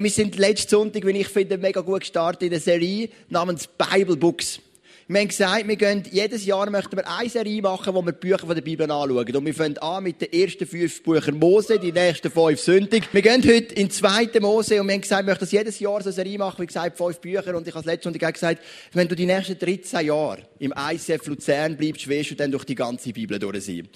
Wir sind letzten Sonntag, wie ich finde, mega gut gestartet in der Serie namens Bible Books. Wir haben gesagt, wir gehen, jedes Jahr möchten wir eine Serie machen, wo wir die Bücher von der Bibel anschauen. Und wir fangen an mit den ersten fünf Büchern Mose, die nächsten fünf Sündig. Wir gehen heute in zweite Mose und wir haben gesagt, wir möchten jedes Jahr so eine Serie machen, wie gesagt, fünf Bücher. Und ich habe letztes Sonntag gesagt, wenn du die nächsten 13 Jahre im ICF Luzern bleibst, wirst du dann durch die ganze Bibel durch sein.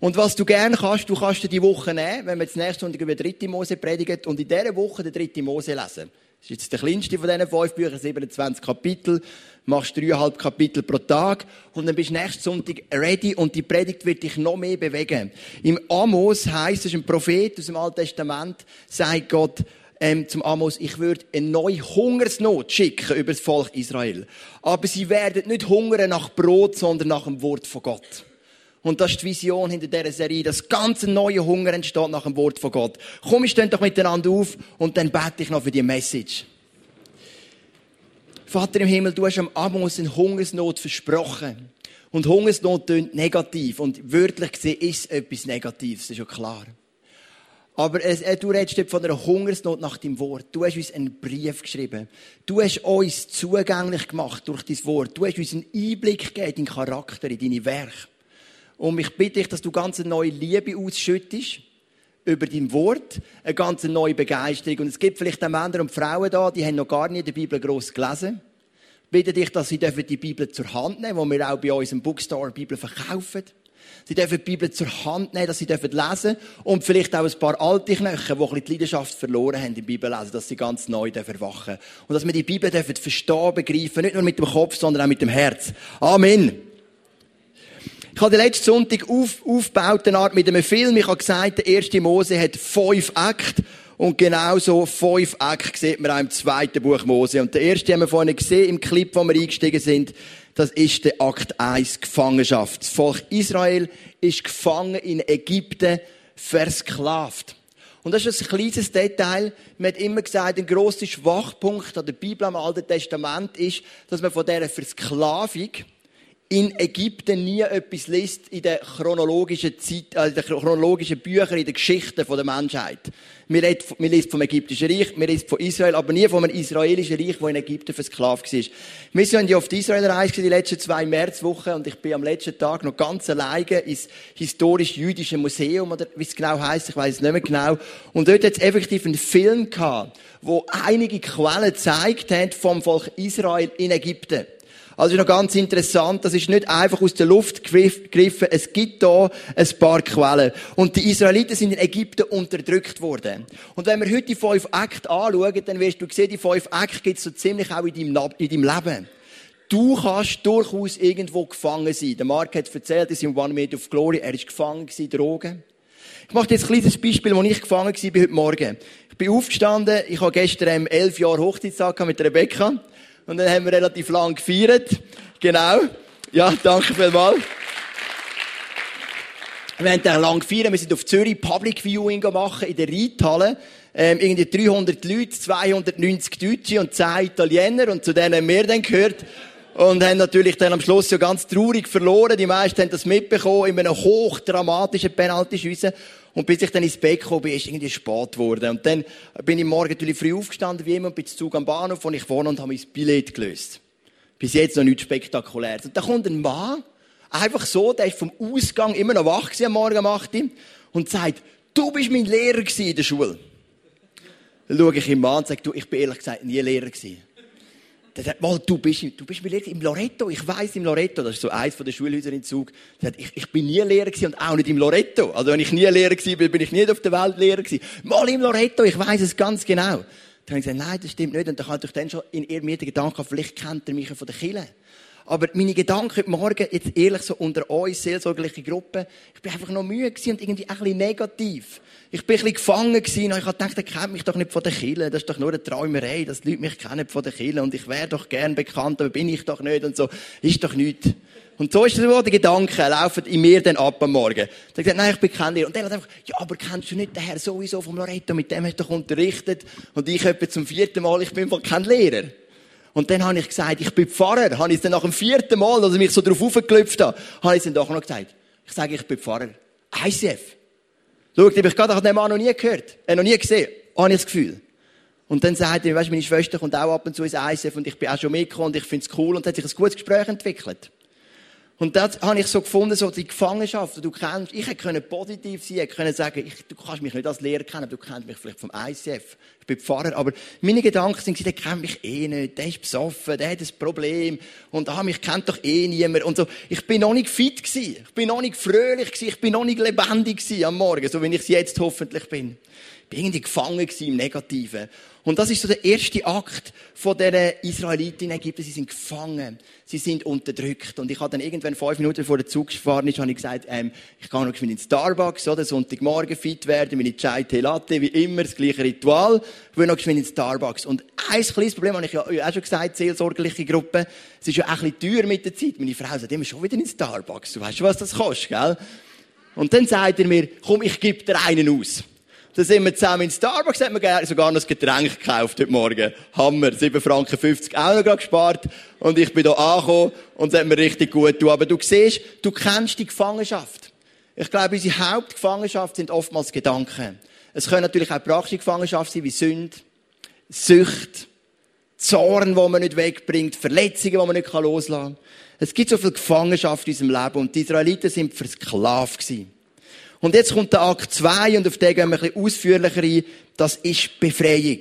Und was du gerne kannst, du kannst dir die Woche nehmen, wenn wir jetzt nächste Sonntag über dritte Mose predigen und in dieser Woche den dritte Mose lesen. Das ist jetzt der kleinste von diesen fünf Büchern, 27 Kapitel machst dreieinhalb Kapitel pro Tag und dann bist du nächsten Sonntag ready und die Predigt wird dich noch mehr bewegen. Im Amos heißt es, ein Prophet aus dem Alten Testament, sagt Gott, ähm, zum Amos, ich würde eine neue Hungersnot schicken über das Volk Israel. Aber sie werden nicht hungern nach Brot, sondern nach dem Wort von Gott. Und das ist die Vision hinter dieser Serie, dass ganz neue Hunger entsteht nach dem Wort von Gott. Komm, wir stehen doch miteinander auf und dann bete ich noch für die Message. Vater im Himmel, du hast am Amos eine Hungersnot versprochen. Und Hungersnot tönt negativ. Und wörtlich gesehen ist es etwas Negatives, das ist ja klar. Aber es, äh, du redest von einer Hungersnot nach deinem Wort. Du hast uns einen Brief geschrieben. Du hast uns zugänglich gemacht durch dein Wort. Du hast uns einen Einblick gegeben in deinen Charakter, in deine Werke. Und ich bitte dich, dass du ganz eine neue Liebe ausschüttest über dein Wort, eine ganz neue Begeisterung. Und es gibt vielleicht auch Männer und Frauen da, die haben noch gar nicht die Bibel gross gelesen. Ich bitte dich, dass sie die Bibel zur Hand nehmen, wo wir auch bei uns im Bookstore Bibel verkaufen. Sie dürfen die Bibel zur Hand nehmen, dass sie lesen dürfen und vielleicht auch ein paar alte Knöchel, die ein die Leidenschaft verloren haben im Bibellesen, dass sie ganz neu erwachen dürfen. Und dass wir die Bibel dürfen verstehen, begreifen, nicht nur mit dem Kopf, sondern auch mit dem Herz. Amen. Ich habe den letzten Sonntag auf, aufgebaut, eine Art mit einem Film. Ich habe gesagt, der erste Mose hat fünf Akte. Und genau so fünf Akte sieht man auch im zweiten Buch Mose. Und der erste haben wir vorhin gesehen, im Clip, wo wir eingestiegen sind. Das ist der Akt 1, Gefangenschaft. Das Volk Israel ist gefangen in Ägypten, versklavt. Und das ist ein kleines Detail. Man hat immer gesagt, ein grosser Schwachpunkt an der Bibel am Alten Testament ist, dass man von dieser Versklavung in Ägypten nie etwas liest in den chronologischen Zeit, also in den chronologischen Büchern, in den Geschichten der Menschheit. Wir lesen vom Ägyptischen Reich, wir lesen von Israel, aber nie vom israelischen Reich, das in Ägypten versklavt war. Wir sind ja auf die Israelreise die letzten zwei Märzwochen und ich bin am letzten Tag noch ganz alleine ins historisch-jüdische Museum, oder wie es genau heisst, ich weiß es nicht mehr genau. Und dort hat es effektiv einen Film gehabt, wo einige Quellen gezeigt haben vom Volk Israel in Ägypten. Also ist noch ganz interessant, das ist nicht einfach aus der Luft gegriffen, es gibt da ein paar Quellen. Und die Israeliten sind in Ägypten unterdrückt worden. Und wenn wir heute die fünf Akte anschauen, dann wirst du sehen, die fünf Akte gibt es so ziemlich auch in deinem, in deinem Leben. Du kannst durchaus irgendwo gefangen sein. Der Mark hat erzählt, er ist im One Minute of Glory, er ist gefangen gewesen, Drogen. Ich mache jetzt ein kleines Beispiel, wo ich gefangen war heute Morgen. Ich bin aufgestanden, ich habe gestern elf Jahre Hochzeitstag mit Rebecca. Und dann haben wir relativ lang gefeiert. Genau. Ja, danke vielmals. Wir haben dann lang gefeiert. Wir sind auf Zürich Public Viewing machen in der Reithalle. Ähm, irgendwie 300 Leute, 290 Deutsche und 10 Italiener. Und zu denen haben wir dann gehört. Und haben natürlich dann am Schluss ja ganz traurig verloren. Die meisten haben das mitbekommen in einem hochdramatischen Penalty-Schüsse. Und bis ich dann ins Bett gekommen bin, ist irgendwie spät geworden. Und dann bin ich morgen natürlich früh aufgestanden, wie immer, bin zu Zug am Bahnhof, wo ich wohne und habe mein Billett gelöst. Bis jetzt noch nichts Spektakuläres. Und da kommt ein Mann, einfach so, der ist vom Ausgang immer noch wach gewesen, am Morgen um 8 Uhr, und sagt, du bist mein Lehrer in der Schule. Dann schaue ich ihm an und sage, du, ich bin ehrlich gesagt nie Lehrer gewesen. Der sagt, mal, du bist, du bist Lehrer im Loretto. Ich weiss, im Loretto. Das ist so eins von den Schulhäusern in Zug. Der sagt, ich, ich bin nie Lehrer gewesen und auch nicht im Loretto. Also wenn ich nie Lehrer gewesen bin, bin ich nie auf der Welt Lehrer gewesen. Mal im Loretto. Ich weiss es ganz genau. Dann habe ich gesagt, nein, das stimmt nicht. Und dann hatte ich dann schon in mir den Gedanken, vielleicht kennt er mich von der Kille. Aber meine Gedanken heute Morgen, jetzt ehrlich so unter uns, seelsorgliche Gruppe, ich bin einfach noch müde und irgendwie ein bisschen negativ. Ich bin ein bisschen gefangen gewesen und ich habe gedacht, er kennt mich doch nicht von der Kille. Das ist doch nur eine Träumerei, dass die Leute mich kennen von der Kille und ich wäre doch gern bekannt, aber bin ich doch nicht und so. Ist doch nichts. Und so ist so der Gedanke, laufen in mir dann ab am Morgen. Dann gesagt, nein, ich bin kein Lehrer. Und der hat einfach, ja, aber kennst du nicht den Herr sowieso vom Loretto, mit dem hast du doch unterrichtet. Und ich etwa zum vierten Mal, ich bin einfach kein Lehrer. Und dann habe ich gesagt, ich bin Pfarrer. Habe ich es dann nach dem vierten Mal, als ich mich so drauf aufgeklüpft habe, habe ich es dann doch noch gesagt. Ich sage, ich bin Pfarrer. ICF. Schau, ich habe gerade den Mann noch nie gehört, äh, noch nie gesehen, habe ich das Gefühl. Und dann sagt er, weißt, meine Schwester kommt auch ab und zu ins ISF und ich bin auch schon mitgekommen und ich finde es cool und hat sich ein gutes Gespräch entwickelt. Und das habe ich so gefunden, so die Gefangenschaft, die du kennst. Ich hätte positiv sein, hätte sagen, ich, du kannst mich nicht als Lehrer kennen, du kennst mich vielleicht vom ICF. Ich bin Pfarrer, aber meine Gedanken sind, der kennt mich eh nicht, der ist besoffen, der hat ein Problem und ah, mich kennt doch eh niemand und so. Ich bin noch nicht fit gewesen, ich bin noch nicht fröhlich gewesen, ich bin noch nicht lebendig gewesen am Morgen, so wie ich es jetzt hoffentlich bin. Bin irgendwie gefangen im Negativen. Und das ist so der erste Akt von der Israeliten in Ägypten. Sie sind gefangen. Sie sind unterdrückt. Und ich habe dann irgendwann fünf Minuten vor der Zug gefahren ist, habe ich gesagt, ähm, ich gehe noch in Starbucks, oder? Sonntagmorgen fit werden, meine Chai Tee Latte, wie immer, das gleiche Ritual. Ich will noch in den Starbucks. Und ein kleines Problem habe ich ja auch schon gesagt, seelsorgerliche Gruppe. Es ist ja auch ein bisschen teuer mit der Zeit. Meine Frau sagt immer schon wieder in Starbucks. Du weißt schon, was das kostet, gell? Und dann sagt er mir, komm, ich gebe dir einen aus. Da sind wir zusammen in Starbucks, hat man sogar noch ein Getränk gekauft heute Morgen. Hammer. 7,50 Franken auch noch gespart. Und ich bin hier angekommen und es hat mir richtig gut getan. Aber du siehst, du kennst die Gefangenschaft. Ich glaube, unsere Hauptgefangenschaft sind oftmals Gedanken. Es können natürlich auch praktische Gefangenschaft sein, wie Sünde, Sucht, Zorn, wo man nicht wegbringt, Verletzungen, die man nicht loslassen kann. Es gibt so viel Gefangenschaft in unserem Leben und die Israeliten sind versklavt gewesen. Und jetzt kommt der Akt 2 und auf den gehen wir ein bisschen ausführlicher ein. Das ist Befreiung.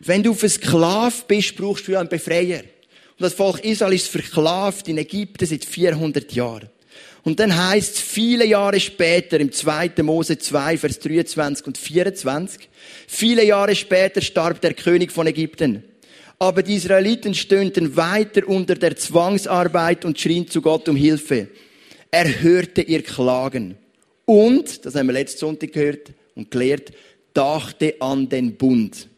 Wenn du versklavt bist, brauchst du einen Befreier. Und das Volk Israel ist versklavt in Ägypten seit 400 Jahren. Und dann heißt es, viele Jahre später, im 2. Mose 2, Vers 23 und 24, viele Jahre später starb der König von Ägypten. Aber die Israeliten stünden weiter unter der Zwangsarbeit und schrien zu Gott um Hilfe. Er hörte ihr Klagen. Und, das haben wir letzten Sonntag gehört und gelehrt, dachte an den Bund,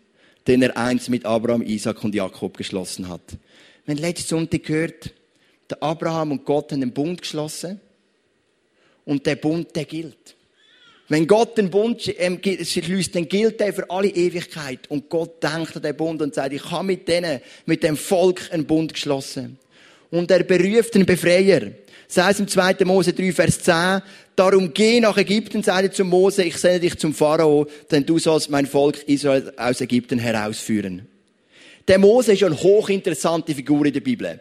den er einst mit Abraham, Isaac und Jakob geschlossen hat. Haben letzten Sonntag gehört, der Abraham und Gott haben einen Bund geschlossen. Und der Bund, der gilt. Wenn Gott den Bund ähm, schließt, dann gilt der für alle Ewigkeit. Und Gott denkt an den Bund und sagt, ich habe mit denen, mit dem Volk einen Bund geschlossen. Und er beruft den Befreier. Das heißt im 2. Mose 3, Vers 10, darum geh nach Ägypten, sei zu Mose, ich sende dich zum Pharao, denn du sollst mein Volk Israel aus Ägypten herausführen. Der Mose ist eine hochinteressante Figur in der Bibel.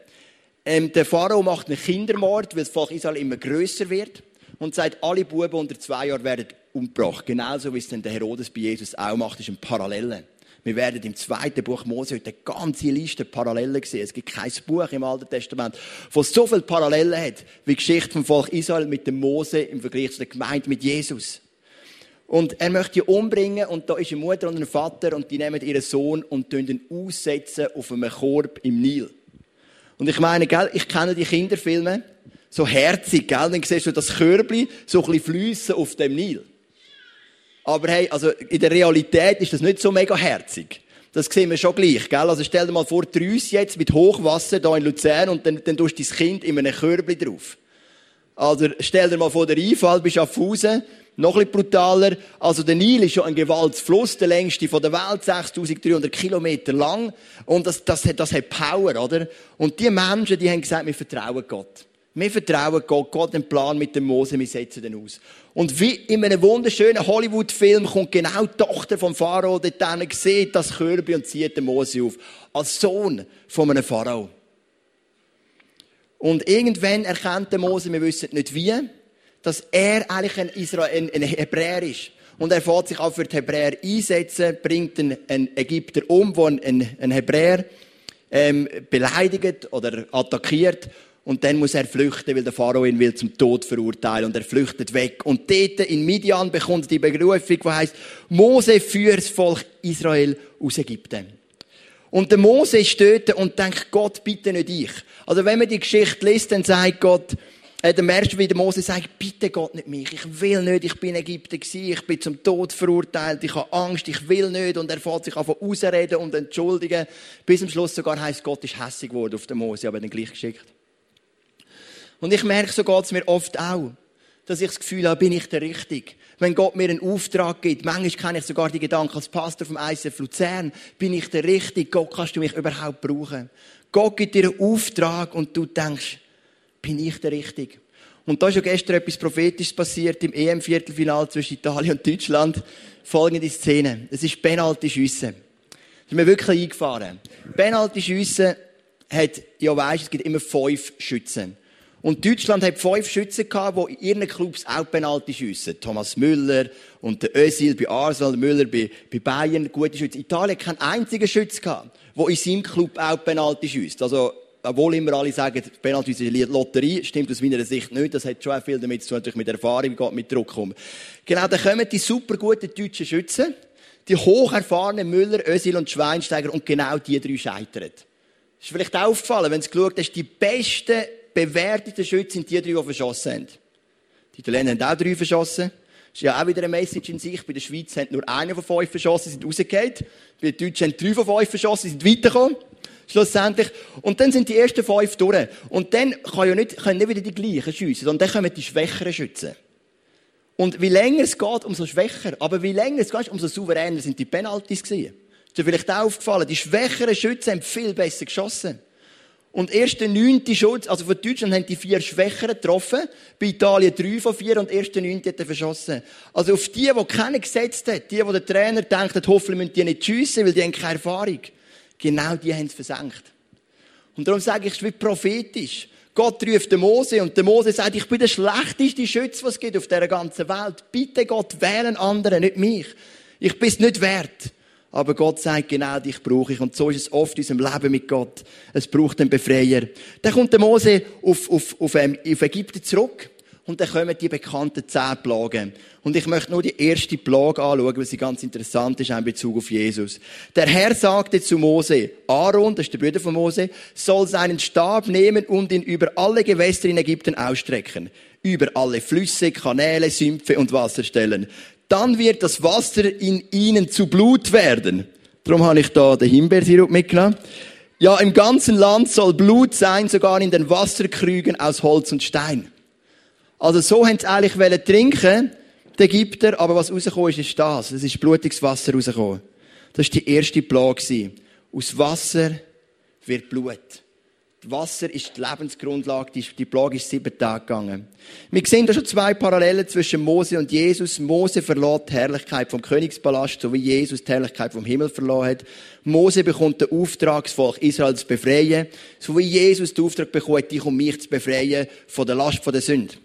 Ähm, der Pharao macht einen Kindermord, weil das Volk Israel immer größer wird und sagt, alle Buben unter zwei Jahren werden umgebracht. Genauso wie es dann der Herodes bei Jesus auch macht, ist ein Parallele. Wir werden im zweiten Buch Mose heute eine ganze Liste Parallelen sehen. Es gibt kein Buch im Alten Testament, das so viele Parallelen hat, wie die Geschichte vom Volk Israel mit dem Mose im Vergleich zu der Gemeinde mit Jesus. Und er möchte ihn umbringen und da ist eine Mutter und ein Vater und die nehmen ihren Sohn und ihn aussetzen auf einem Korb im Nil. Und ich meine, gell, ich kenne die Kinderfilme, so herzig, gell, dann siehst du das Körbli so ein bisschen fliessen auf dem Nil. Aber hey, also in der Realität ist das nicht so mega herzig. Das sehen wir schon gleich, gell? Also stell dir mal vor, Drüs jetzt mit Hochwasser da in Luzern und dann, dann tust du dein Kind in einem Körbli drauf. Also stell dir mal vor, der Einfall bist auf Fusen, noch ein bisschen brutaler. Also der Nil ist schon ein Gewaltsfluss, der längste von der Welt, 6300 Kilometer lang. Und das, das, das hat Power, oder? Und die Menschen, die haben gesagt, wir vertrauen Gott. Wir vertrauen Gott, Gott den Plan mit dem Mose, wir setzen den aus. Und wie in einem wunderschönen Hollywood-Film kommt genau die Tochter vom Pharao dort hin, sieht das Körbe und zieht den Mose auf. Als Sohn von einem Pharao. Und irgendwann erkennt der Mose, wir wissen nicht wie, dass er eigentlich ein, Israel, ein, ein Hebräer ist. Und er fährt sich auch für die Hebräer einsetzen, bringt einen, einen Ägypter um, der einen, einen Hebräer ähm, beleidigt oder attackiert. Und dann muss er flüchten, weil der Pharao ihn will zum Tod verurteilen. Und er flüchtet weg. Und dort in Midian bekommt er die Berufung, die heißt Mose führt das Volk Israel aus Ägypten. Und der Mose dort und denkt, Gott, bitte nicht ich. Also wenn man die Geschichte liest, dann sagt Gott, äh, dann merkst wie der Mose sagt, bitte Gott nicht mich. Ich will nicht, ich bin in Ägypten gewesen, ich bin zum Tod verurteilt, ich habe Angst, ich will nicht. Und er fährt sich einfach ausreden und entschuldigen. Bis am Schluss sogar heißt Gott ist hässig geworden auf den Mose, aber dann gleich geschickt. Und ich merke, so geht es mir oft auch, dass ich das Gefühl habe, bin ich der Richtig? Wenn Gott mir einen Auftrag gibt, manchmal kenne ich sogar die Gedanken als Pastor vom ICF Luzern, bin ich der Richtig? Gott, kannst du mich überhaupt brauchen? Gott gibt dir einen Auftrag und du denkst, bin ich der Richtig? Und da ist ja gestern etwas Prophetisches passiert im EM-Viertelfinal zwischen Italien und Deutschland. Folgende Szene. Es ist Penalty-Schüsse. ist mir wirklich eingefahren. Penalty-Schiessen hat, ja weisst, es gibt immer fünf Schützen. Und Deutschland hat fünf Schützen gehabt, die in ihren Clubs auch Penalty schiessen. Thomas Müller und der Özil bei Arsenal, Müller bei, bei Bayern, gute Schützen. Italien hat keinen einzigen Schütz gehabt, der in seinem Club auch Penalty schiesst. Also, obwohl immer alle sagen, Penalty ist eine Lotterie, stimmt aus meiner Sicht nicht. Das hat schon viel damit zu tun, natürlich mit Erfahrung, geht mit Druck um. Genau, dann kommen die super guten deutschen Schützen, die hoch erfahrenen Müller, Özil und Schweinsteiger und genau die drei scheitern. Ist vielleicht aufgefallen, wenn du geschaut hast, die besten bewerteten Schützen sind die drei, die verschossen haben. Die Italiener haben auch drei verschossen. Das ist ja auch wieder eine Message in sich. Bei der Schweiz haben nur einer von fünf verschossen, sind rausgegangen. Bei den Deutschen haben drei von fünf verschossen, sind weitergekommen. Schlussendlich. Und dann sind die ersten fünf durch. Und dann kann ja nicht, können nicht wieder die gleichen schiessen, sondern dann kommen die schwächeren Schützen. Und wie länger es geht, umso schwächer. Aber wie länger es geht, umso souveräner sind die Penalties gewesen. Ist dir vielleicht auch aufgefallen? Die schwächeren Schützen haben viel besser geschossen. Und erst der neunte Schutz, also von Deutschland haben die vier Schwächeren getroffen, bei Italien drei von vier und erst der neunte hat er verschossen. Also auf die, die keiner gesetzt hat, die, wo der Trainer denkt, hoffentlich müssen die nicht schiessen, weil die haben keine Erfahrung. Genau die haben es versenkt. Und darum sage ich, es ist wie prophetisch. Gott ruft den Mose und der Mose sagt, ich bin der schlechteste Schütz, was es gibt auf dieser ganzen Welt. Bitte Gott, wählen anderen, nicht mich. Ich bin es nicht wert. Aber Gott sagt, genau dich brauche ich. Und so ist es oft in unserem Leben mit Gott. Es braucht einen Befreier. Dann kommt der Mose auf, auf, auf, ähm, auf Ägypten zurück. Und dann kommen die bekannten zehn Plagen. Und ich möchte nur die erste Plage anschauen, weil sie ganz interessant ist in Bezug auf Jesus. Der Herr sagte zu Mose, Aaron, das ist der Bruder von Mose, soll seinen Stab nehmen und ihn über alle Gewässer in Ägypten ausstrecken. Über alle Flüsse, Kanäle, Sümpfe und Wasserstellen dann wird das Wasser in ihnen zu Blut werden. Darum habe ich da den Himbeersirup mitgenommen. Ja, im ganzen Land soll Blut sein, sogar in den Wasserkrügen aus Holz und Stein. Also so haben sie eigentlich wollen trinken, die Ägypter, aber was rausgekommen ist, ist das. Es ist blutiges Wasser rausgekommen. Das war die erste Plage. Aus Wasser wird Blut. Wasser ist die Lebensgrundlage. Die, die Plage ist sieben Tage gegangen. Wir sehen da schon zwei Parallelen zwischen Mose und Jesus. Mose verlor die Herrlichkeit vom Königspalast, so wie Jesus die Herrlichkeit vom Himmel verloren hat. Mose bekommt den Auftrag, das Volk Israel zu befreien, so wie Jesus den Auftrag bekommt, dich und mich zu befreien von der Last von der Sünde.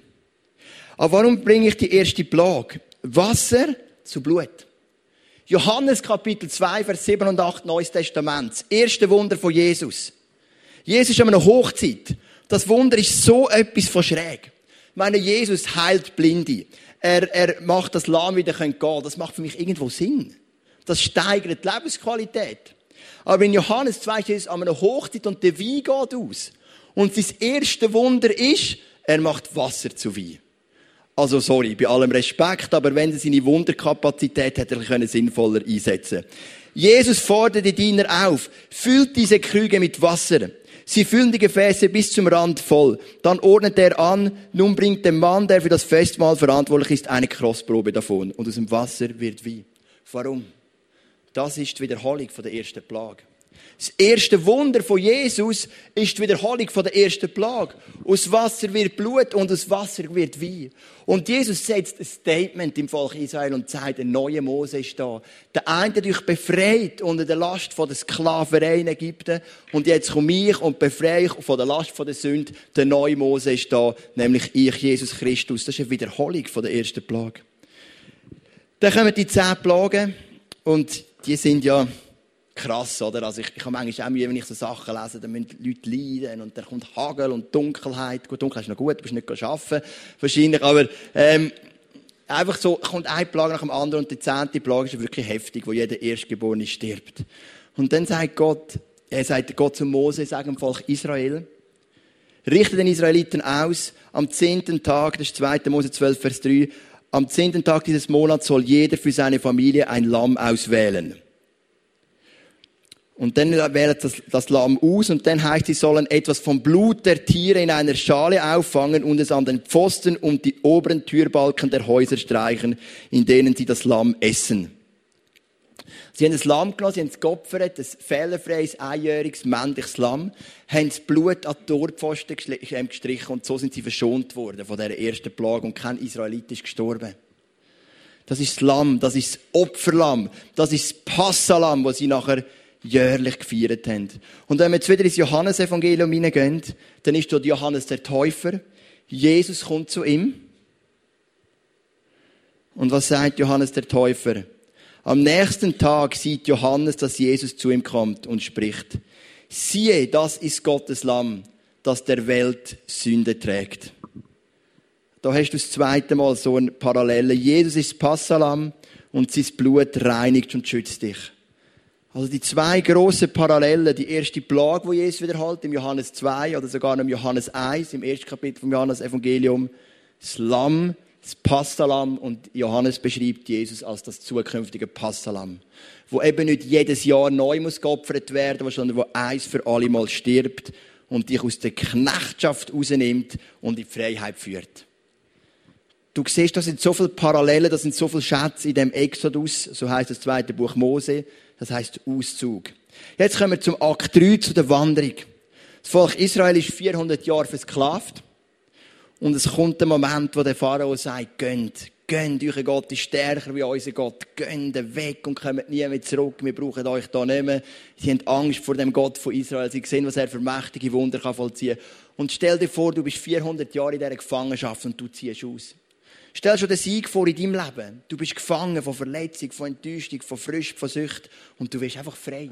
Aber warum bringe ich die erste Plage? Wasser zu Blut. Johannes Kapitel 2, Vers 7 und 8, Neues Testament. Das erste Wunder von Jesus. Jesus ist an einer Hochzeit. Das Wunder ist so etwas von schräg. Ich meine, Jesus heilt Blinde. Er, er macht das Lahm wieder gehen Das macht für mich irgendwo Sinn. Das steigert die Lebensqualität. Aber in Johannes 2 steht es an einer Hochzeit und der Wein geht aus. Und sein erste Wunder ist, er macht Wasser zu Wein. Also, sorry, bei allem Respekt, aber wenn er seine Wunderkapazität hätte er sinnvoller einsetzen Jesus fordert die Diener auf, füllt diese Krüge mit Wasser. Sie füllen die Gefäße bis zum Rand voll. Dann ordnet er an, nun bringt der Mann, der für das Festmahl verantwortlich ist, eine Krossprobe davon. Und aus dem Wasser wird wie. Warum? Das ist die Wiederholung von der ersten Plage. Das erste Wunder von Jesus ist die Wiederholung von der ersten Plage. Aus Wasser wird Blut und aus Wasser wird Wein. Und Jesus setzt ein Statement im Volk Israel und sagt, ein neuer Mose ist da. Der eine hat euch befreit unter der Last von der Sklaverei in Ägypten. Und jetzt komme ich und befreie euch von der Last von der Sünde. Der neue Mose ist da, nämlich ich, Jesus Christus. Das ist eine Wiederholung von der ersten Plage. Dann kommen die zehn Plagen und die sind ja krass, oder? Also ich, ich habe manchmal auch Mühe, wenn ich so Sachen lese, dann müssen Leute leiden und dann kommt Hagel und Dunkelheit. Gut, Dunkelheit ist noch gut, du bist nicht arbeiten, wahrscheinlich, aber ähm, einfach so kommt eine Plage nach dem anderen und die zehnte Plage ist wirklich heftig, wo jeder Erstgeborene stirbt. Und dann sagt Gott, er sagt Gott zu Mose, sagt dem Volk Israel, richte den Israeliten aus, am zehnten Tag, das ist 2. Mose 12, Vers 3, am zehnten Tag dieses Monats soll jeder für seine Familie ein Lamm auswählen. Und dann wählt das, das Lamm aus und dann heißt, sie sollen etwas vom Blut der Tiere in einer Schale auffangen und es an den Pfosten und die oberen Türbalken der Häuser streichen, in denen sie das Lamm essen. Sie haben das Lamm genommen, sie haben es geopfert, ein fehlerfreies, einjähriges, männliches Lamm, haben das Blut an die Torpfosten ähm, gestrichen und so sind sie verschont worden von dieser ersten Plage und kein Israelit ist gestorben. Das ist das Lamm, das ist das Opferlamm, das ist das Passalam, das sie nachher jährlich gefeiert haben. Und wenn wir jetzt wieder ins Johannesevangelium hineingehen, dann ist dort Johannes der Täufer. Jesus kommt zu ihm. Und was sagt Johannes der Täufer? Am nächsten Tag sieht Johannes, dass Jesus zu ihm kommt und spricht. Siehe, das ist Gottes Lamm, das der Welt Sünde trägt. Da hast du das zweite Mal so eine Parallele. Jesus ist das Passalam und sein Blut reinigt und schützt dich. Also die zwei grossen Parallelen, die erste Plage, die Jesus wiederholt, im Johannes 2 oder sogar im Johannes 1, im ersten Kapitel vom Johannes Evangelium, das Lamm, das Passalam und Johannes beschreibt Jesus als das zukünftige Passalam, wo eben nicht jedes Jahr neu muss geopfert werden, sondern wo eins für alle Mal stirbt und dich aus der Knechtschaft rausnimmt und in die Freiheit führt. Du siehst, da sind so viele Parallelen, da sind so viele Schätze in dem Exodus, so heißt das zweite Buch Mose, das heißt Auszug. Jetzt kommen wir zum Akt 3, zu der Wanderung. Das Volk Israel ist 400 Jahre versklavt. Und es kommt der Moment, wo der Pharao sagt, gönnt, gönnt, euer Gott ist stärker wie unser Gott, gönnt weg und kommt nie mehr zurück, wir brauchen euch da nicht mehr. Sie haben Angst vor dem Gott von Israel, sie sehen, was er für mächtige Wunder kann vollziehen Und stell dir vor, du bist 400 Jahre in dieser Gefangenschaft und du ziehst aus. Stell schon den Sieg vor in deinem Leben. Du bist gefangen von Verletzung, von Enttäuschung, von Frust, von Sucht und du bist einfach frei.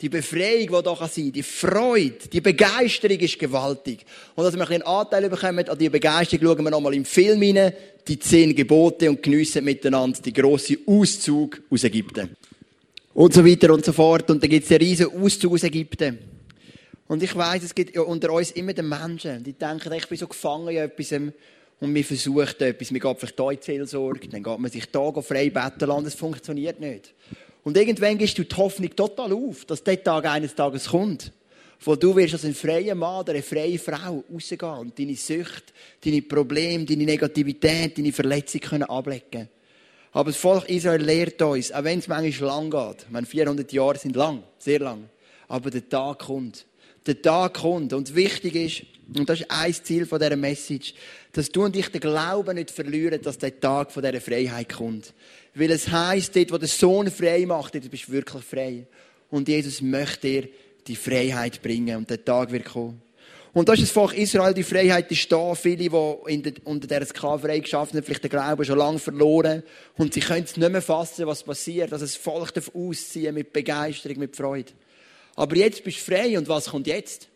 Die Befreiung, die da sein kann, die Freude, die Begeisterung ist gewaltig. Und dass wir ein einen Anteil bekommen an die Begeisterung, schauen wir nochmal im Film hinein, die zehn Gebote und geniessen miteinander die grosse Auszug aus Ägypten. Und so weiter und so fort. Und dann gibt es den riesen Auszug aus Ägypten. Und ich weiss, es gibt unter uns immer den Menschen, die denken, ich bin so gefangen in etwas, und man versucht etwas, man geht vielleicht hier in die Seelsorge, dann geht man sich da frei betteln lassen, das funktioniert nicht. Und irgendwann gehst du die Hoffnung total auf, dass der Tag eines Tages kommt, wo du wirst als ein freier Mann oder eine freie Frau rausgehen und deine Sucht, deine Probleme, deine Negativität, deine Verletzung können ablegen Aber das Volk Israel lehrt uns, auch wenn es manchmal lang geht, ich meine, 400 Jahre sind lang, sehr lang, aber der Tag kommt. Der Tag kommt. Und wichtig ist, und das ist ein Ziel von dieser Message, dass du und ich den Glauben nicht verlieren, dass der Tag von dieser Freiheit kommt. Weil es heisst, dort, wo der Sohn frei macht, dort bist du wirklich frei. Und Jesus möchte dir die Freiheit bringen und der Tag wird kommen. Und das ist das Volk Israel, die Freiheit ist da. Viele, die unter dieser Sklaverei geschaffen haben, vielleicht den Glauben schon lange verloren. Und sie können es nicht mehr fassen, was passiert. Dass es Volk ausziehen mit Begeisterung, mit Freude. Aber jetzt bist du frei und was kommt jetzt?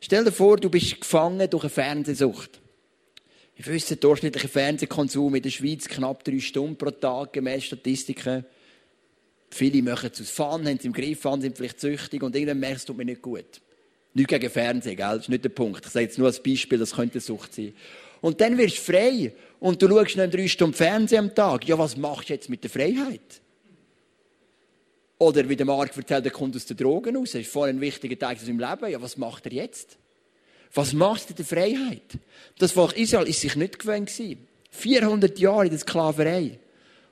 Stell dir vor, du bist gefangen durch eine Fernsehsucht. Ich wüsste, der durchschnittliche Fernsehkonsum in der Schweiz knapp drei Stunden pro Tag, gemäß Statistiken. Viele machen es aus Fun, haben es im Griff an, sind vielleicht süchtig und irgendwann merkst du, tut mir nicht gut. Nicht gegen Fernsehen, gell? Das ist nicht der Punkt. Ich sage jetzt nur als Beispiel, das könnte Sucht sein. Und dann wirst du frei und du schaust nicht drei Stunden Fernsehen am Tag. Ja, was machst du jetzt mit der Freiheit? Oder wie der Marc erzählt, er kommt aus den Drogen raus. Das ist vorher ein wichtiger Teil seinem Leben. Ja, was macht er jetzt? Was macht er der Freiheit? Das Volk Israel ist sich nicht gewöhnt 400 Jahre in der Sklaverei.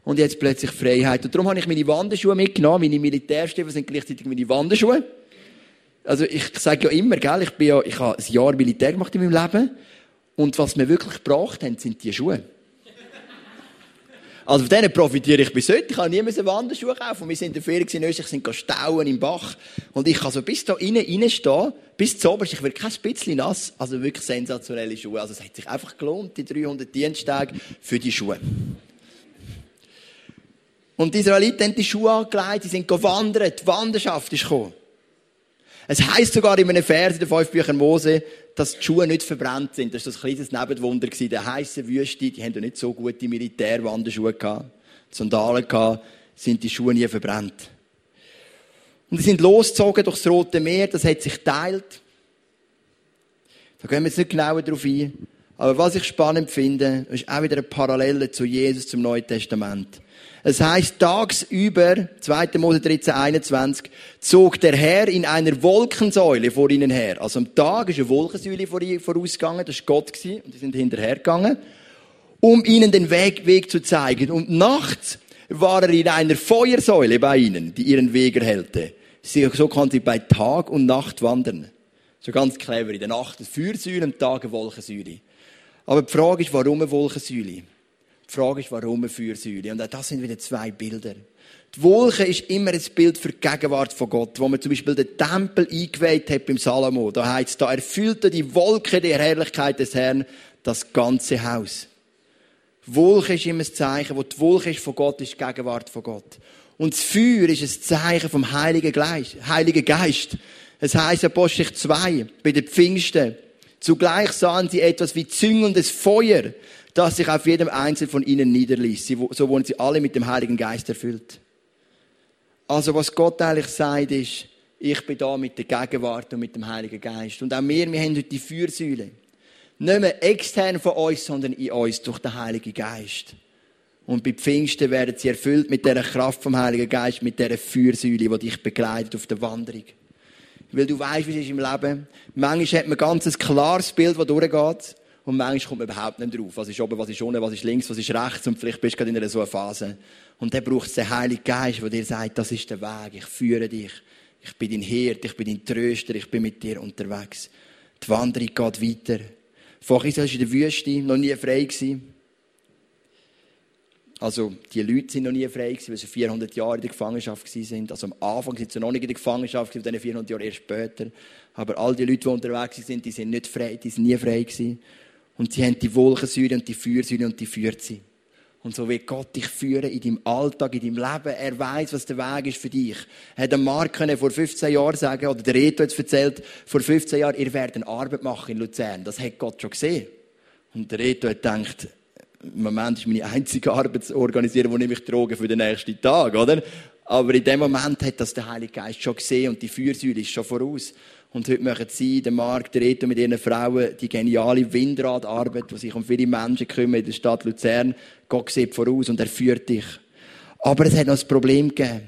Und jetzt plötzlich Freiheit. Und darum habe ich meine Wanderschuhe mitgenommen. Meine Militärstiefel sind gleichzeitig meine Wanderschuhe. Also ich sage ja immer, gell, ich bin ja, ich habe ein Jahr Militär gemacht in meinem Leben. Und was mir wirklich gebracht haben, sind die Schuhe. Also von denen profitiere ich bis heute. Ich habe nie mehr Wanderschuhe kaufen. Wir sind in der Ferien in Österreich, sind stauen im Bach. Und ich kann so bis da innen reinstehen, bis zu oberst. Ich werde kein bisschen nass. Also wirklich sensationelle Schuhe. Also es hat sich einfach gelohnt, die 300 Diensttage für die Schuhe. Und die Israeliten haben die Schuhe angelegt, die sind gewandert. Die Wanderschaft ist gekommen. Es heißt sogar in einem Vers in den fünf Büchern Mose, dass die Schuhe nicht verbrannt sind. Das war das kleines Nebenwunder. In der heißen Wüste, die haben ja nicht so gute Militärwanderschuhe gehabt. Sandalen gehabt, sind die Schuhe nie verbrannt. Und sie sind losgezogen durchs Rote Meer, das hat sich teilt. Da gehen wir jetzt nicht genauer darauf ein. Aber was ich spannend finde, ist auch wieder eine Parallele zu Jesus, zum Neuen Testament. Es heißt, tagsüber, 2. Mose 13, 21, zog der Herr in einer Wolkensäule vor ihnen her. Also am Tag ist eine Wolkensäule vorausgegangen, das war Gott, und die sind hinterhergegangen, um ihnen den Weg, Weg zu zeigen. Und nachts war er in einer Feuersäule bei ihnen, die ihren Weg erhellte. So konnten sie bei Tag und Nacht wandern. So ganz clever. In der Nacht eine Feuersäule, am Tag eine Wolkensäule. Aber die Frage ist, warum eine Wolkensäule? Die Frage ist, warum eine Feuersäule? Und auch das sind wieder zwei Bilder. Die Wolke ist immer ein Bild für die Gegenwart von Gott. Wo man zum Beispiel den Tempel eingeweiht hat beim Salomo, da heißt es, da erfüllte die Wolke der Herrlichkeit des Herrn das ganze Haus. Wolke ist immer ein Zeichen, wo die Wolke ist von Gott, ist die Gegenwart von Gott. Und das Feuer ist ein Zeichen vom. Heiligen Geist. Es heißt Apostel 2, bei den Pfingsten. Zugleich sahen sie etwas wie züngelndes Feuer, das sich auf jedem Einzelnen von ihnen niederließ. So wurden sie alle mit dem Heiligen Geist erfüllt. Also was Gott eigentlich sagt, ist, ich bin da mit der Gegenwart und mit dem Heiligen Geist. Und auch wir, wir haben heute die Fürsäule. Nicht mehr extern von uns, sondern in uns durch den Heiligen Geist. Und bei Pfingsten werden sie erfüllt mit der Kraft vom Heiligen Geist, mit der Fürsäule, die dich begleitet auf der Wanderung. Weil du weißt, wie es ist im Leben. Manchmal hat man ganz ein klares Bild, das durchgeht. Und manchmal kommt man überhaupt nicht drauf. Was ist oben, was ist unten, was ist links, was ist rechts. Und vielleicht bist du gerade in einer so einer Phase. Und dann braucht es den Heiligen Geist, der dir sagt, das ist der Weg, ich führe dich. Ich bin dein Hirt, ich bin dein Tröster, ich bin mit dir unterwegs. Die Wanderung geht weiter. Vorher war in der Wüste, noch nie frei gewesen. Also, die Leute sind noch nie frei gewesen, weil sie 400 Jahre in der Gefangenschaft sind. Also, am Anfang sind sie noch nicht in der Gefangenschaft diesen 400 Jahre erst später. Aber all die Leute, die unterwegs sind, die sind nicht frei, die sind nie frei gewesen. Und sie haben die Wolkensäure und die Feuersäure und die führt sie. Und so wird Gott dich führen in deinem Alltag, in deinem Leben. Er weiß, was der Weg ist für dich. Hat der Mark vor 15 Jahren sagen, oder der Reto hat es erzählt, vor 15 Jahren, ihr werdet eine Arbeit machen in Luzern. Das hat Gott schon gesehen. Und der Reto hat gedacht, im Moment ist meine einzige Arbeit zu organisieren, wo ich mich droge für den nächsten Tag, oder? Aber in dem Moment hat das der Heilige Geist schon gesehen und die Fürsäule ist schon voraus. Und heute machen sie, der Marc, der Reto mit ihren Frauen, die geniale Windradarbeit, die sich um viele Menschen kümmern in der Stadt Luzern. Gott sieht voraus und er führt dich. Aber es hat noch ein Problem gegeben.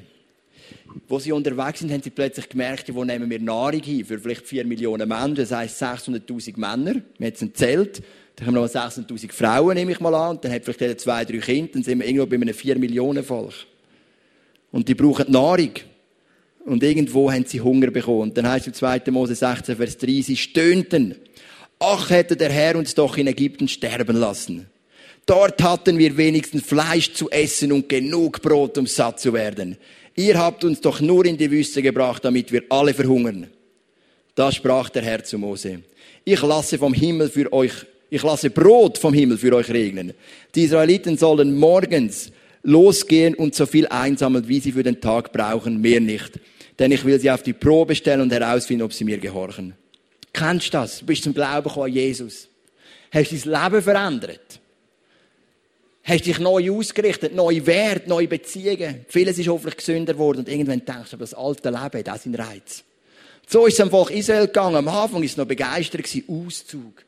Wo sie unterwegs sind, haben sie plötzlich gemerkt, wo nehmen wir Nahrung hin für vielleicht vier Millionen Menschen, das heisst 600.000 Männer. Wir haben ein Zelt. Dann haben wir noch 600.000 Frauen, nehme ich mal an. Und dann hat vielleicht jeder zwei, drei Kinder. Dann sind wir irgendwo bei einem vier Millionen Volk. Und die brauchen Nahrung. Und irgendwo haben sie Hunger bekommen. Und dann heißt es im 2. Mose 16, Vers 3, sie stöhnten. Ach, hätte der Herr uns doch in Ägypten sterben lassen. Dort hatten wir wenigstens Fleisch zu essen und genug Brot, um satt zu werden. Ihr habt uns doch nur in die Wüste gebracht, damit wir alle verhungern. Da sprach der Herr zu Mose. Ich lasse vom Himmel für euch, ich lasse Brot vom Himmel für euch regnen. Die Israeliten sollen morgens losgehen und so viel einsammeln, wie sie für den Tag brauchen, mehr nicht denn ich will sie auf die Probe stellen und herausfinden, ob sie mir gehorchen. Kennst du das? Du bist zum Glauben gekommen an Jesus. Hast dein Leben verändert? Hast dich neu ausgerichtet, neue Werte, neue Beziehungen. Vieles ist hoffentlich gesünder geworden und irgendwann denkst du, aber das alte Leben hat auch seinen Reiz. So ist es am Volk Israel gegangen. Am Anfang war es noch begeistert, Auszug.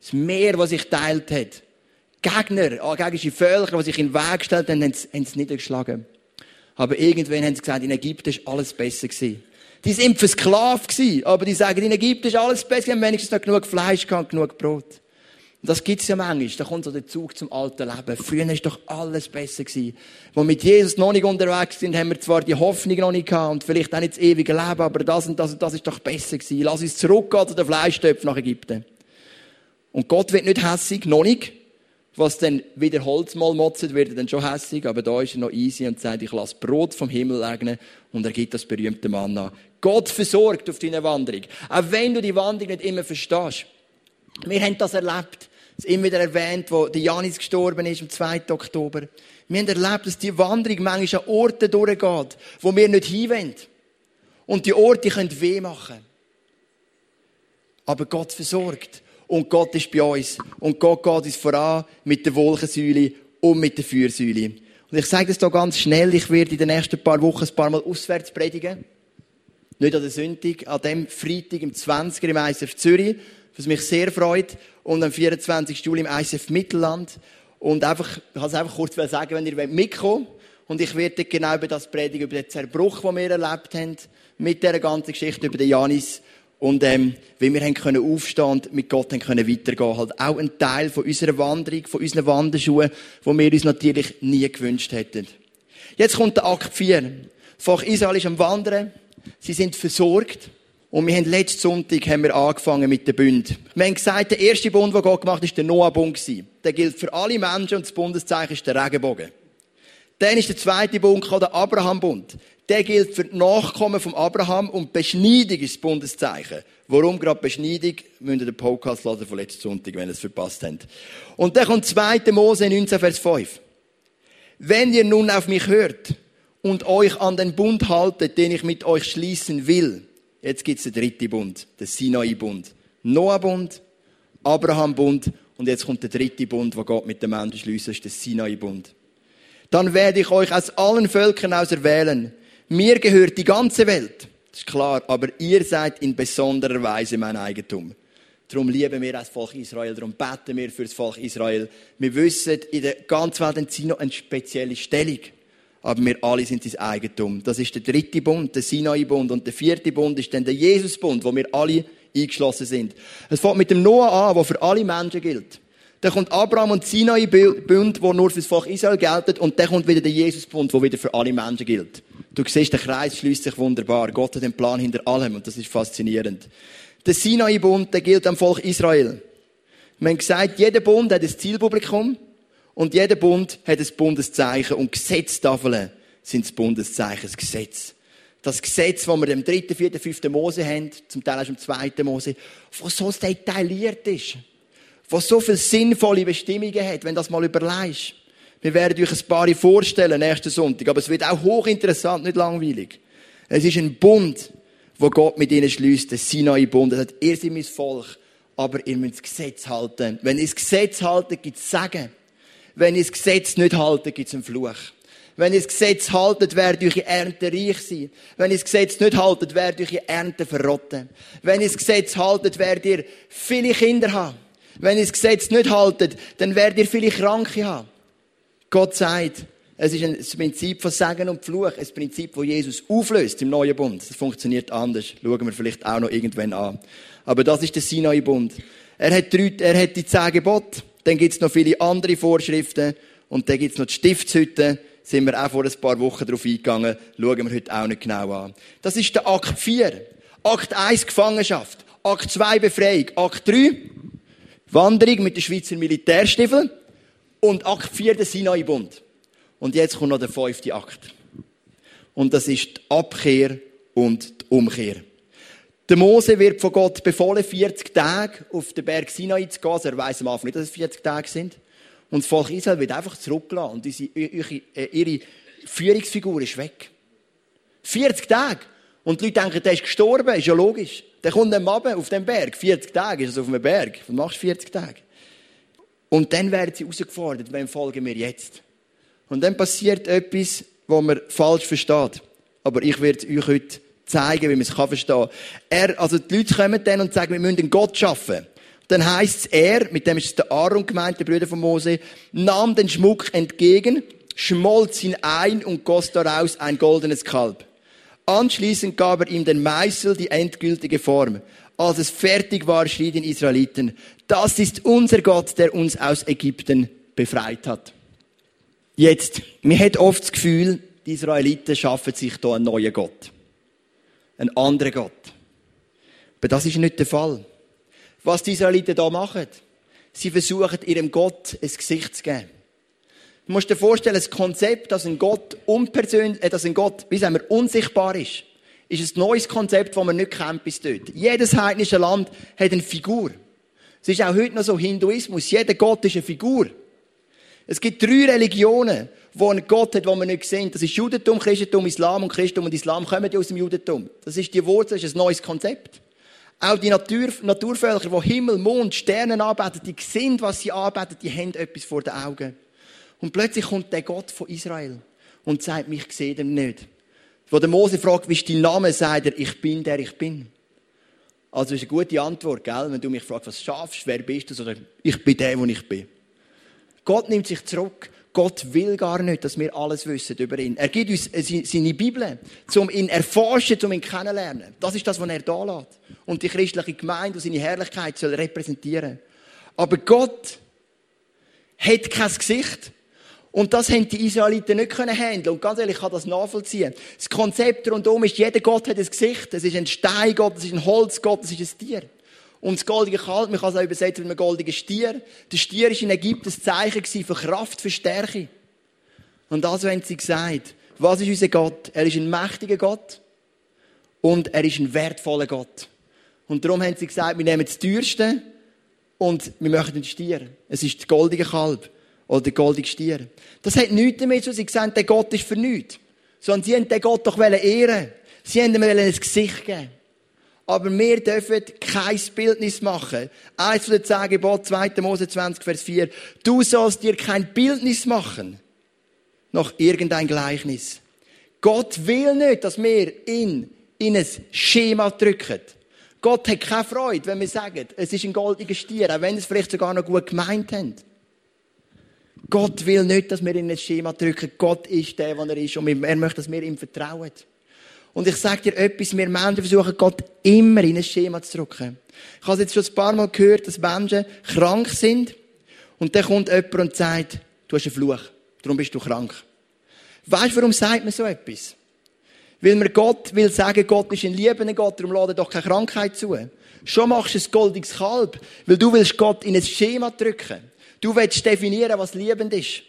Das Meer, das sich teilt hat. Gegner, gegnerische Völker, die sich in den Weg gestellt haben, haben es niedergeschlagen. Aber irgendwann haben sie gesagt, in Ägypten ist alles besser gewesen. Die sind versklavt gewesen, aber die sagen, in Ägypten ist alles besser, gewesen, wenigstens noch genug Fleisch gehabt, genug Brot. Und das gibt's ja manchmal. Da kommt so der Zug zum alten Leben. Früher ist doch alles besser gewesen. Wo wir mit Jesus noch nicht unterwegs sind, haben wir zwar die Hoffnung noch nicht gehabt und vielleicht auch nicht das ewige Leben, aber das und das und das ist doch besser gewesen. Lass uns zurückgehen zu den Fleischtöpfen nach Ägypten. Und Gott wird nicht hässig, noch nicht was dann wieder Holz mal motzt, wird dann schon hässig, aber da ist er noch easy und sagt, ich lasse Brot vom Himmel regnen und er gibt das berühmte Manna. Gott versorgt auf deine Wanderung. Auch wenn du die Wanderung nicht immer verstehst. Wir haben das erlebt. Es ist immer wieder erwähnt, wo der Janis gestorben ist, am 2. Oktober. Wir haben erlebt, dass die Wanderung manchmal an Orten durchgeht, wo wir nicht hinwollen. Und die Orte können weh machen. Aber Gott versorgt und Gott ist bei uns. Und Gott geht uns voran mit der Wolkensäule und mit der Feuersäule. Und ich sage das hier ganz schnell, ich werde in den nächsten paar Wochen ein paar Mal auswärts predigen. Nicht an der Sonntag, an dem Freitag im 20er im ISF Zürich, was mich sehr freut. Und am 24. Juli im ISF Mittelland. Und einfach, ich es einfach kurz sagen, wenn ihr mitkommen wollt. Und ich werde genau über das predigen, über den Zerbruch, den wir erlebt haben, mit dieser ganzen Geschichte über den Janis und ähm, wie wir haben können aufstehen und mit Gott haben können weitergehen. Halt auch ein Teil von unserer Wanderung, von unseren Wanderschuhen, wo wir uns natürlich nie gewünscht hätten. Jetzt kommt der Akt 4. Volk Israel ist am Wandern. Sie sind versorgt. Und wir haben letzten Sonntag haben wir angefangen mit dem Bund. Wir haben gesagt, der erste Bund, den Gott gemacht hat, war der Noah-Bund. Der gilt für alle Menschen und das Bundeszeichen ist der Regenbogen. Dann ist der zweite Bund der Abraham-Bund. Der gilt für die Nachkommen von Abraham und Beschneidung ist das Bundeszeichen. Warum gerade Beschneidung? Müsst ihr den Podcast hören von letzten Sonntag, wenn ihr es verpasst habt. Und dann kommt 2. Mose 19, Vers 5. Wenn ihr nun auf mich hört und euch an den Bund haltet, den ich mit euch schließen will, jetzt gibt's den dritten Bund, den Sinai-Bund. Noah-Bund, Abraham-Bund und jetzt kommt der dritte Bund, wo Gott mit den Menschen schließt, ist der Sinai-Bund. Dann werde ich euch aus allen Völkern auserwählen. Mir gehört die ganze Welt. Das ist klar, aber ihr seid in besonderer Weise mein Eigentum. Darum lieben wir das Volk Israel, darum beten wir für das Volk Israel. Wir wissen, in der ganzen Welt sie noch eine spezielle Stellung. Aber wir alle sind sein Eigentum. Das ist der dritte Bund, der Sinai-Bund. Und der vierte Bund ist dann der Jesus-Bund, wo wir alle eingeschlossen sind. Es fängt mit dem Noah an, der für alle Menschen gilt. Dann kommt Abraham und Sinai-Bund, der nur für das Volk Israel gelten. Und dann kommt wieder der Jesus-Bund, der wieder für alle Menschen gilt. Du siehst, der Kreis schließt sich wunderbar. Gott hat den Plan hinter allem und das ist faszinierend. Der Sinai-Bund, der gilt am Volk Israel. Wir haben gesagt, jeder Bund hat ein Zielpublikum und jeder Bund hat ein Bundeszeichen und Gesetztafeln sind das Bundeszeichen, das Gesetz. Das Gesetz, das wir im dritten, vierten, fünften Mose haben, zum Teil auch im zweiten Mose, wo so detailliert ist, wo so viele sinnvolle Bestimmungen hat, wenn das mal überlegst. Wir werden euch ein paar vorstellen, nächsten Sonntag, aber es wird auch hochinteressant, nicht langweilig. Es ist ein Bund, wo Gott mit ihnen schließt, der Sinai-Bund. Er sagt, ihr seid mein Volk, aber ihr müsst das Gesetz halten. Wenn ihr das Gesetz haltet, gibt es Sagen. Wenn ihr das Gesetz nicht haltet, gibt es einen Fluch. Wenn ihr das Gesetz haltet, werdet eure Ernte reich sein. Wenn ihr das Gesetz nicht haltet, werdet eure Ernte verrotten. Wenn ihr das Gesetz haltet, werdet ihr viele Kinder haben. Wenn ihr das Gesetz nicht haltet, dann werdet ihr viele Kranke haben. Gott sagt, es ist ein Prinzip von Segen und Fluch, ein Prinzip, das Jesus auflöst im neuen Bund. Das funktioniert anders. Schauen wir vielleicht auch noch irgendwann an. Aber das ist der Sinai-Bund. Er hat, drei, er hat die zehn Gebote. Dann gibt es noch viele andere Vorschriften. Und dann gibt es noch die Stiftshütte. Sind wir auch vor ein paar Wochen darauf eingegangen. Schauen wir heute auch nicht genau an. Das ist der Akt 4. Akt 1 Gefangenschaft. Akt 2 Befreiung. Akt 3 Wanderung mit den Schweizer Militärstiefeln. Und Akt 4 der Sinai-Bund. Und jetzt kommt noch der fünfte Akt. Und das ist die Abkehr und die Umkehr. Der Mose wird von Gott befohlen, 40 Tage auf den Berg Sinai zu gehen. Also er weiss am Anfang nicht, dass es 40 Tage sind. Und das Volk Israel wird einfach zurückgelassen. Und ihre, ihre Führungsfigur ist weg. 40 Tage. Und die Leute denken, der ist gestorben. Ist ja logisch. Der kommt dann runter auf den Berg. 40 Tage ist es auf einem Berg. Was machst du 40 Tage? Und dann werden sie herausgefordert, wem folgen wir jetzt? Und dann passiert etwas, was man falsch versteht. Aber ich werde euch heute zeigen, wie man es verstehen kann. Er, also die Leute kommen dann und sagen, wir müssen einen Gott schaffen. Dann heißt es, er, mit dem ist es der Aaron gemeint, der Brüder von Mose, nahm den Schmuck entgegen, schmolz ihn ein und goss daraus ein goldenes Kalb. Anschließend gab er ihm den Meißel, die endgültige Form. Als es fertig war, schrien die Israeliten, das ist unser Gott, der uns aus Ägypten befreit hat. Jetzt, mir hat oft das Gefühl, die Israeliten schaffen sich da einen neuen Gott. Einen anderen Gott. Aber das ist nicht der Fall. Was die Israeliten da machen, sie versuchen ihrem Gott ein Gesicht zu geben. Du musst dir vorstellen, das Konzept, dass ein Gott unpersönlich, äh, dass ein Gott, wie sagen wir, unsichtbar ist, ist ein neues Konzept, das man nicht kennt bis dort. Jedes heidnische Land hat eine Figur. Es ist auch heute noch so Hinduismus. Jeder Gott ist eine Figur. Es gibt drei Religionen, wo ein Gott hat, den wir nicht sehen. Das ist Judentum, Christentum, Islam und Christentum und Islam kommen ja aus dem Judentum. Das ist die Wurzel, das ist ein neues Konzept. Auch die Natur, Naturvölker, die Himmel, Mond, Sterne anbeten, die sehen, was sie anbeten, die haben etwas vor den Augen. Und plötzlich kommt der Gott von Israel und sagt, mich sehe dem nicht. Wo der Mose fragt, wie ist dein Name, sagt er, ich bin der ich bin. Also ist eine gute Antwort, gell? Wenn du mich fragst, was schaffst, wer bist du, so ich bin der, wo ich bin. Gott nimmt sich zurück. Gott will gar nicht, dass wir alles wissen über ihn. Er gibt uns seine Bibel, um ihn erforschen, um ihn kennenlernen. Das ist das, was er da lässt. Und die christliche Gemeinde und seine Herrlichkeit soll repräsentieren. Aber Gott hat kein Gesicht. Und das haben die Israeliten nicht können handeln. Und ganz ehrlich, ich kann das nachvollziehen. Das Konzept rundum ist, jeder Gott hat ein Gesicht. Es ist ein Steingott, es ist ein Holzgott, es ist ein Tier. Und das goldige Kalb, man kann es auch übersetzen mit einem goldigen Stier. Der Stier war in Ägypten ein Zeichen für Kraft, für Stärke. Und also haben sie gesagt, was ist unser Gott? Er ist ein mächtiger Gott und er ist ein wertvoller Gott. Und darum haben sie gesagt, wir nehmen das teuerste und wir möchten den Stier. Es ist der goldige Kalb oder der goldige Stier. Das hat nichts damit zu tun. Sie gesagt, der Gott ist für nichts. Sondern sie wollten den Gott doch ehren. Sie wollten ihm ein Gesicht geben. Aber wir dürfen kein Bildnis machen. Eins von den zehn Geboten, 2. Mose 20, Vers 4. Du sollst dir kein Bildnis machen. Noch irgendein Gleichnis. Gott will nicht, dass wir ihn in ein Schema drücken. Gott hat keine Freude, wenn wir sagen, es ist ein goldiger Stier, auch wenn es vielleicht sogar noch gut gemeint haben. Gott will nicht, dass wir in ein Schema drücken. Gott ist der, der er ist. Und er möchte, dass wir ihm vertrauen. Und ich sage dir etwas, wir Menschen versuchen Gott immer in ein Schema zu drücken. Ich habe jetzt schon ein paar Mal gehört, dass Menschen krank sind und dann kommt jemand und sagt, du hast einen Fluch, darum bist du krank. Weißt du, warum sagt man so etwas? Weil man Gott will sagen, Gott ist ein liebender Gott, darum lädt er doch keine Krankheit zu. Schon machst du ein goldiges Kalb, weil du willst Gott in ein Schema drücken. Du willst definieren, was liebend ist.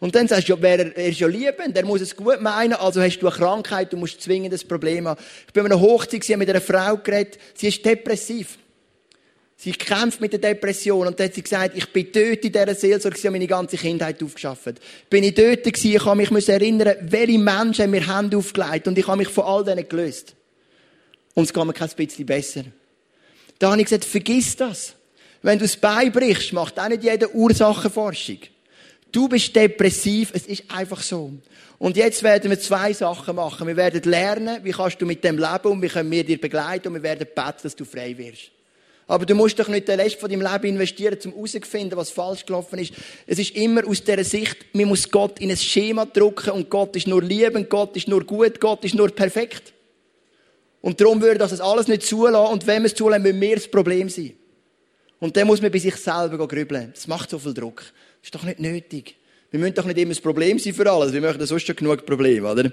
Und dann sagst du, ja, er, er ist ja liebend, er muss es gut meinen, also hast du eine Krankheit, du musst zwingend ein Problem haben. Ich bin an einer Hochzeit, sie mit einer Frau geredet, sie ist depressiv. Sie kämpft mit der Depression und dann hat sie gesagt, ich bin dort in dieser Seelsorge, ich habe meine ganze Kindheit aufgeschafft. Bin ich dort gewesen, ich habe mich erinnern, welche Menschen mir Hände aufgelegt und ich habe mich von all denen gelöst. Und es geht mir kein bisschen besser. Da habe ich gesagt, vergiss das. Wenn du es beibrichst, macht auch nicht jeder Ursachenforschung. Du bist depressiv, es ist einfach so. Und jetzt werden wir zwei Sachen machen. Wir werden lernen, wie kannst du mit dem leben und wie können wir dir begleiten und wir werden beten, dass du frei wirst. Aber du musst doch nicht den Rest von deinem Leben investieren, um herauszufinden, was falsch gelaufen ist. Es ist immer aus dieser Sicht, man muss Gott in ein Schema drücken und Gott ist nur liebend, Gott ist nur gut, Gott ist nur perfekt. Und darum würde das alles nicht zulassen und wenn wir es zulassen, müssen wir das Problem sein. Und dann muss man bei sich selber grübeln. Das macht so viel Druck. Das ist doch nicht nötig. Wir müssen doch nicht immer das Problem sein für alles. Wir möchten sonst schon genug Probleme, oder?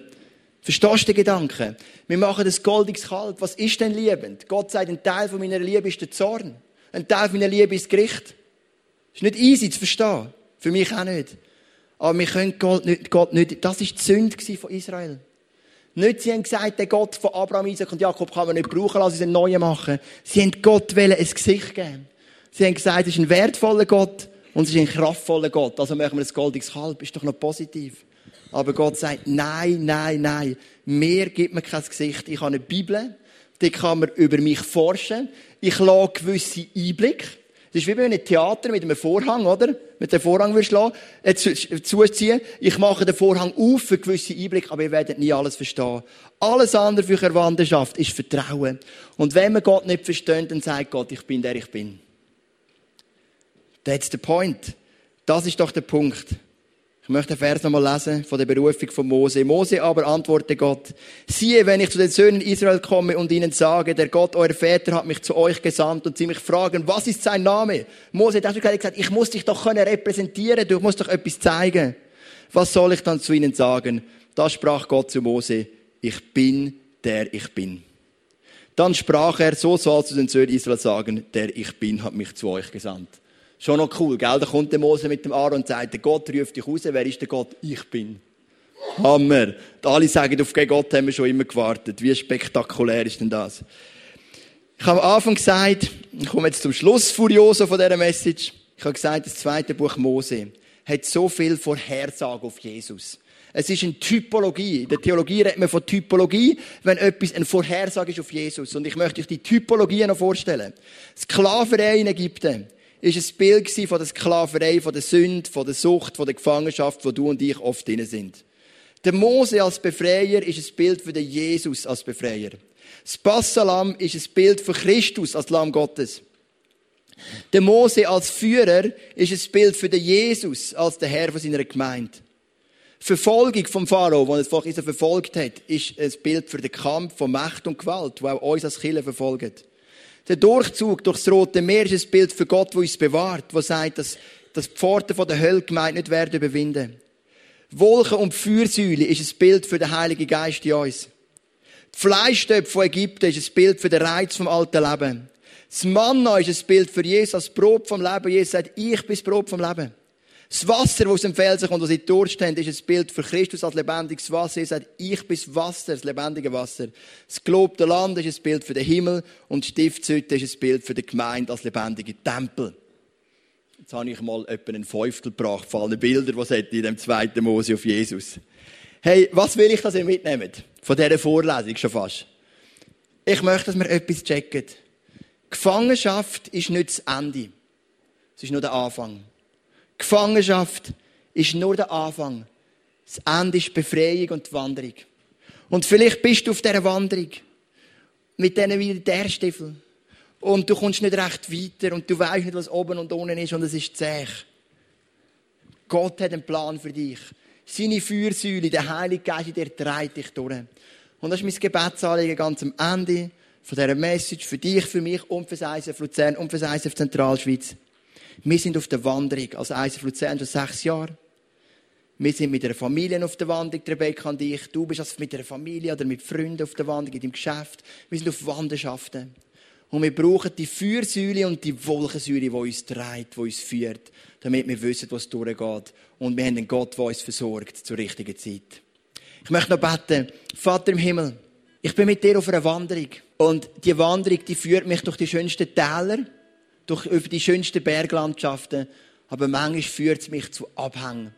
Verstehst du den Gedanken? Wir machen das goldiges Kalb. Was ist denn liebend? Gott sagt, ein Teil von meiner Liebe ist der Zorn. Ein Teil meiner Liebe ist das Gericht. Ist nicht easy zu verstehen. Für mich auch nicht. Aber wir können Gott nicht, Gott nicht, das ist die Sünde von Israel. Nicht, sie haben gesagt, der Gott von Abraham, Isaac und Jakob kann man nicht brauchen, lass uns einen neuen machen. Sie haben Gott ein Gesicht geben. Sie haben gesagt, es ist ein wertvoller Gott und es ist ein kraftvoller Gott. Also machen wir ein goldiges Kalb. Ist doch noch positiv. Aber Gott sagt, nein, nein, nein. Mir gibt mir kein Gesicht. Ich habe eine Bibel. Die kann man über mich forschen. Ich lasse gewisse Einblicke. Das ist wie bei einem Theater mit einem Vorhang, oder? Mit dem Vorhang wirst du äh, zuziehen. Ich mache den Vorhang auf für gewisse Einblicke, aber ihr werdet nie alles verstehen. Alles andere für eure Wanderschaft ist Vertrauen. Und wenn man Gott nicht versteht, dann sagt Gott, ich bin der ich bin. That's the point. Das ist doch der Punkt. Ich möchte den Vers nochmal lesen von der Berufung von Mose. Mose aber antwortete Gott, siehe, wenn ich zu den Söhnen Israel komme und ihnen sage, der Gott, euer Väter, hat mich zu euch gesandt und sie mich fragen, was ist sein Name? Mose hat gesagt, ich muss dich doch können repräsentieren, du musst doch etwas zeigen. Was soll ich dann zu ihnen sagen? Da sprach Gott zu Mose, ich bin der ich bin. Dann sprach er, so soll zu den Söhnen Israel sagen, der ich bin, hat mich zu euch gesandt. Schon noch cool, gell? Da kommt der Mose mit dem Aaron und sagt, der Gott ruft dich raus. Wer ist der Gott? Ich bin. Hammer. alle sagen, auf den Gott haben wir schon immer gewartet. Wie spektakulär ist denn das? Ich habe am Anfang gesagt, ich komme jetzt zum Schluss furioso von dieser Message. Ich habe gesagt, das zweite Buch Mose hat so viel Vorhersage auf Jesus. Es ist eine Typologie. In der Theologie redet man von Typologie, wenn etwas eine Vorhersage ist auf Jesus. Und ich möchte euch die Typologie noch vorstellen. Sklaverei in Ägypten ist ein Bild von der Sklaverei, von der Sünde, von der Sucht, von der Gefangenschaft, wo du und ich oft drin sind. Der Mose als Befreier ist ein Bild für den Jesus als Befreier. Das Passalam ist ein Bild für Christus als Lamm Gottes. Der Mose als Führer ist ein Bild für den Jesus als der Herr von seiner Gemeinde. Verfolgung vom Pharao, der es vorhin verfolgt hat, ist ein Bild für den Kampf von Macht und Gewalt, wo auch uns als Killer verfolgt. Der Durchzug durchs Rote Meer ist ein Bild für Gott, wo uns bewahrt, wo sagt, dass, dass die Pforten von der Hölle gemeint nicht werden überwinden. Wolken und Feuersäule ist ein Bild für den Heiligen Geist in uns. Die Fleischtöpfe von Ägypten ist ein Bild für den Reiz vom alten Leben. Das Manna ist ein Bild für Jesus als Brot vom Leben. Jesus sagt, ich bin das Brot vom Leben. Das Wasser, das aus dem Felsen kommt, das sie Durst haben, ist ein Bild für Christus als lebendiges Wasser. Er sagt, ich bin das Wasser, das lebendige Wasser. Das gelobte Land ist ein Bild für den Himmel und die Stiftshütte ist ein Bild für die Gemeinde als lebendige Tempel. Jetzt habe ich mal etwa einen Fünftel gebracht von allen Bildern, die es in dem zweiten Mose auf Jesus. Hey, was will ich, dass ihr mitnehmt? Von dieser Vorlesung schon fast. Ich möchte, dass wir etwas checken. Gefangenschaft ist nicht das Ende. Es ist nur der Anfang. Gefangenschaft ist nur der Anfang. Das Ende ist Befreiung und Wanderung. Und vielleicht bist du auf dieser Wanderung mit diesen Militärstiefeln. Und du kommst nicht recht weiter und du weißt nicht, was oben und unten ist und es ist zäh. Gott hat einen Plan für dich. Seine Feuersäule, der Heilige Geist, der treibt dich durch. Und das ist mein Gebetsanliegen ganz am Ende von dieser Message für dich, für mich und für das ISF Luzern und für das ISF Zentralschweiz. Wir sind auf der Wanderung als ISF Luzern schon sechs Jahre. Wir sind mit einer Familie auf der Wanderung, Rebecca und ich. Du bist also mit einer Familie oder mit Freunden auf der Wanderung, in deinem Geschäft. Wir sind auf Wanderschaften. Und wir brauchen die Feuersäule und die Wolkensäule, die uns treibt, die uns führt, damit wir wissen, was durchgeht. Und wir haben einen Gott, der uns versorgt zur richtigen Zeit. Ich möchte noch beten. Vater im Himmel, ich bin mit dir auf einer Wanderung. Und die Wanderung, die führt mich durch die schönsten Täler, durch, über die schönsten Berglandschaften. Aber manchmal führt es mich zu Abhängen.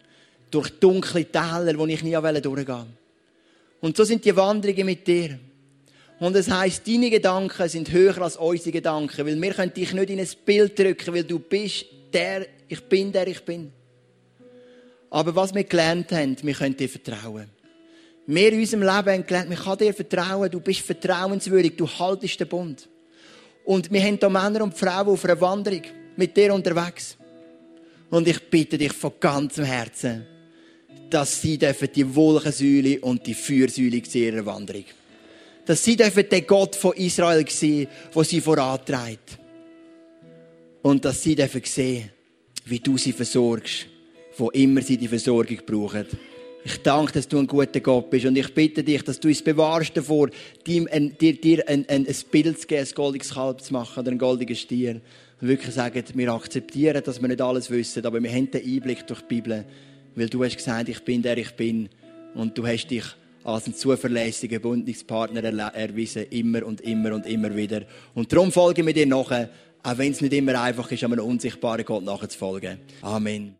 Durch dunkle Täler, wo ich nie durchgehen wollte. Und so sind die Wanderungen mit dir. Und es heisst, deine Gedanken sind höher als unsere Gedanken, weil wir können dich nicht in ein Bild drücken, weil du bist der, ich bin der, ich bin. Aber was wir gelernt haben, wir können dir vertrauen. Wir in unserem Leben haben gelernt, man kann dir vertrauen, du bist vertrauenswürdig, du haltest den Bund. Und wir haben hier Männer und Frauen auf einer Wanderung mit dir unterwegs. Und ich bitte dich von ganzem Herzen, dass sie die Wolkensäule und die Feuersäule sehen ihrer Wanderung. Dass sie dürfen der Gott von Israel sehen, der sie vorantreibt. Und dass sie dürfen sehen, wie du sie versorgst, wo immer sie die Versorgung brauchen. Ich danke, dass du ein guter Gott bist und ich bitte dich, dass du uns bewahrst davor, dir, dir, dir ein, ein, ein Bild zu geben, ein goldiges Kalb zu machen oder einen goldigen Stier. Und wirklich sagen, wir akzeptieren, dass wir nicht alles wissen, aber wir haben den Einblick durch die Bibel, weil du hast gesagt, ich bin der ich bin und du hast dich als ein zuverlässiger Bundespartner erwiesen, immer und immer und immer wieder. Und darum folgen wir dir nachher, auch wenn es nicht immer einfach ist, einem unsichtbaren Gott nachzufolgen. Amen.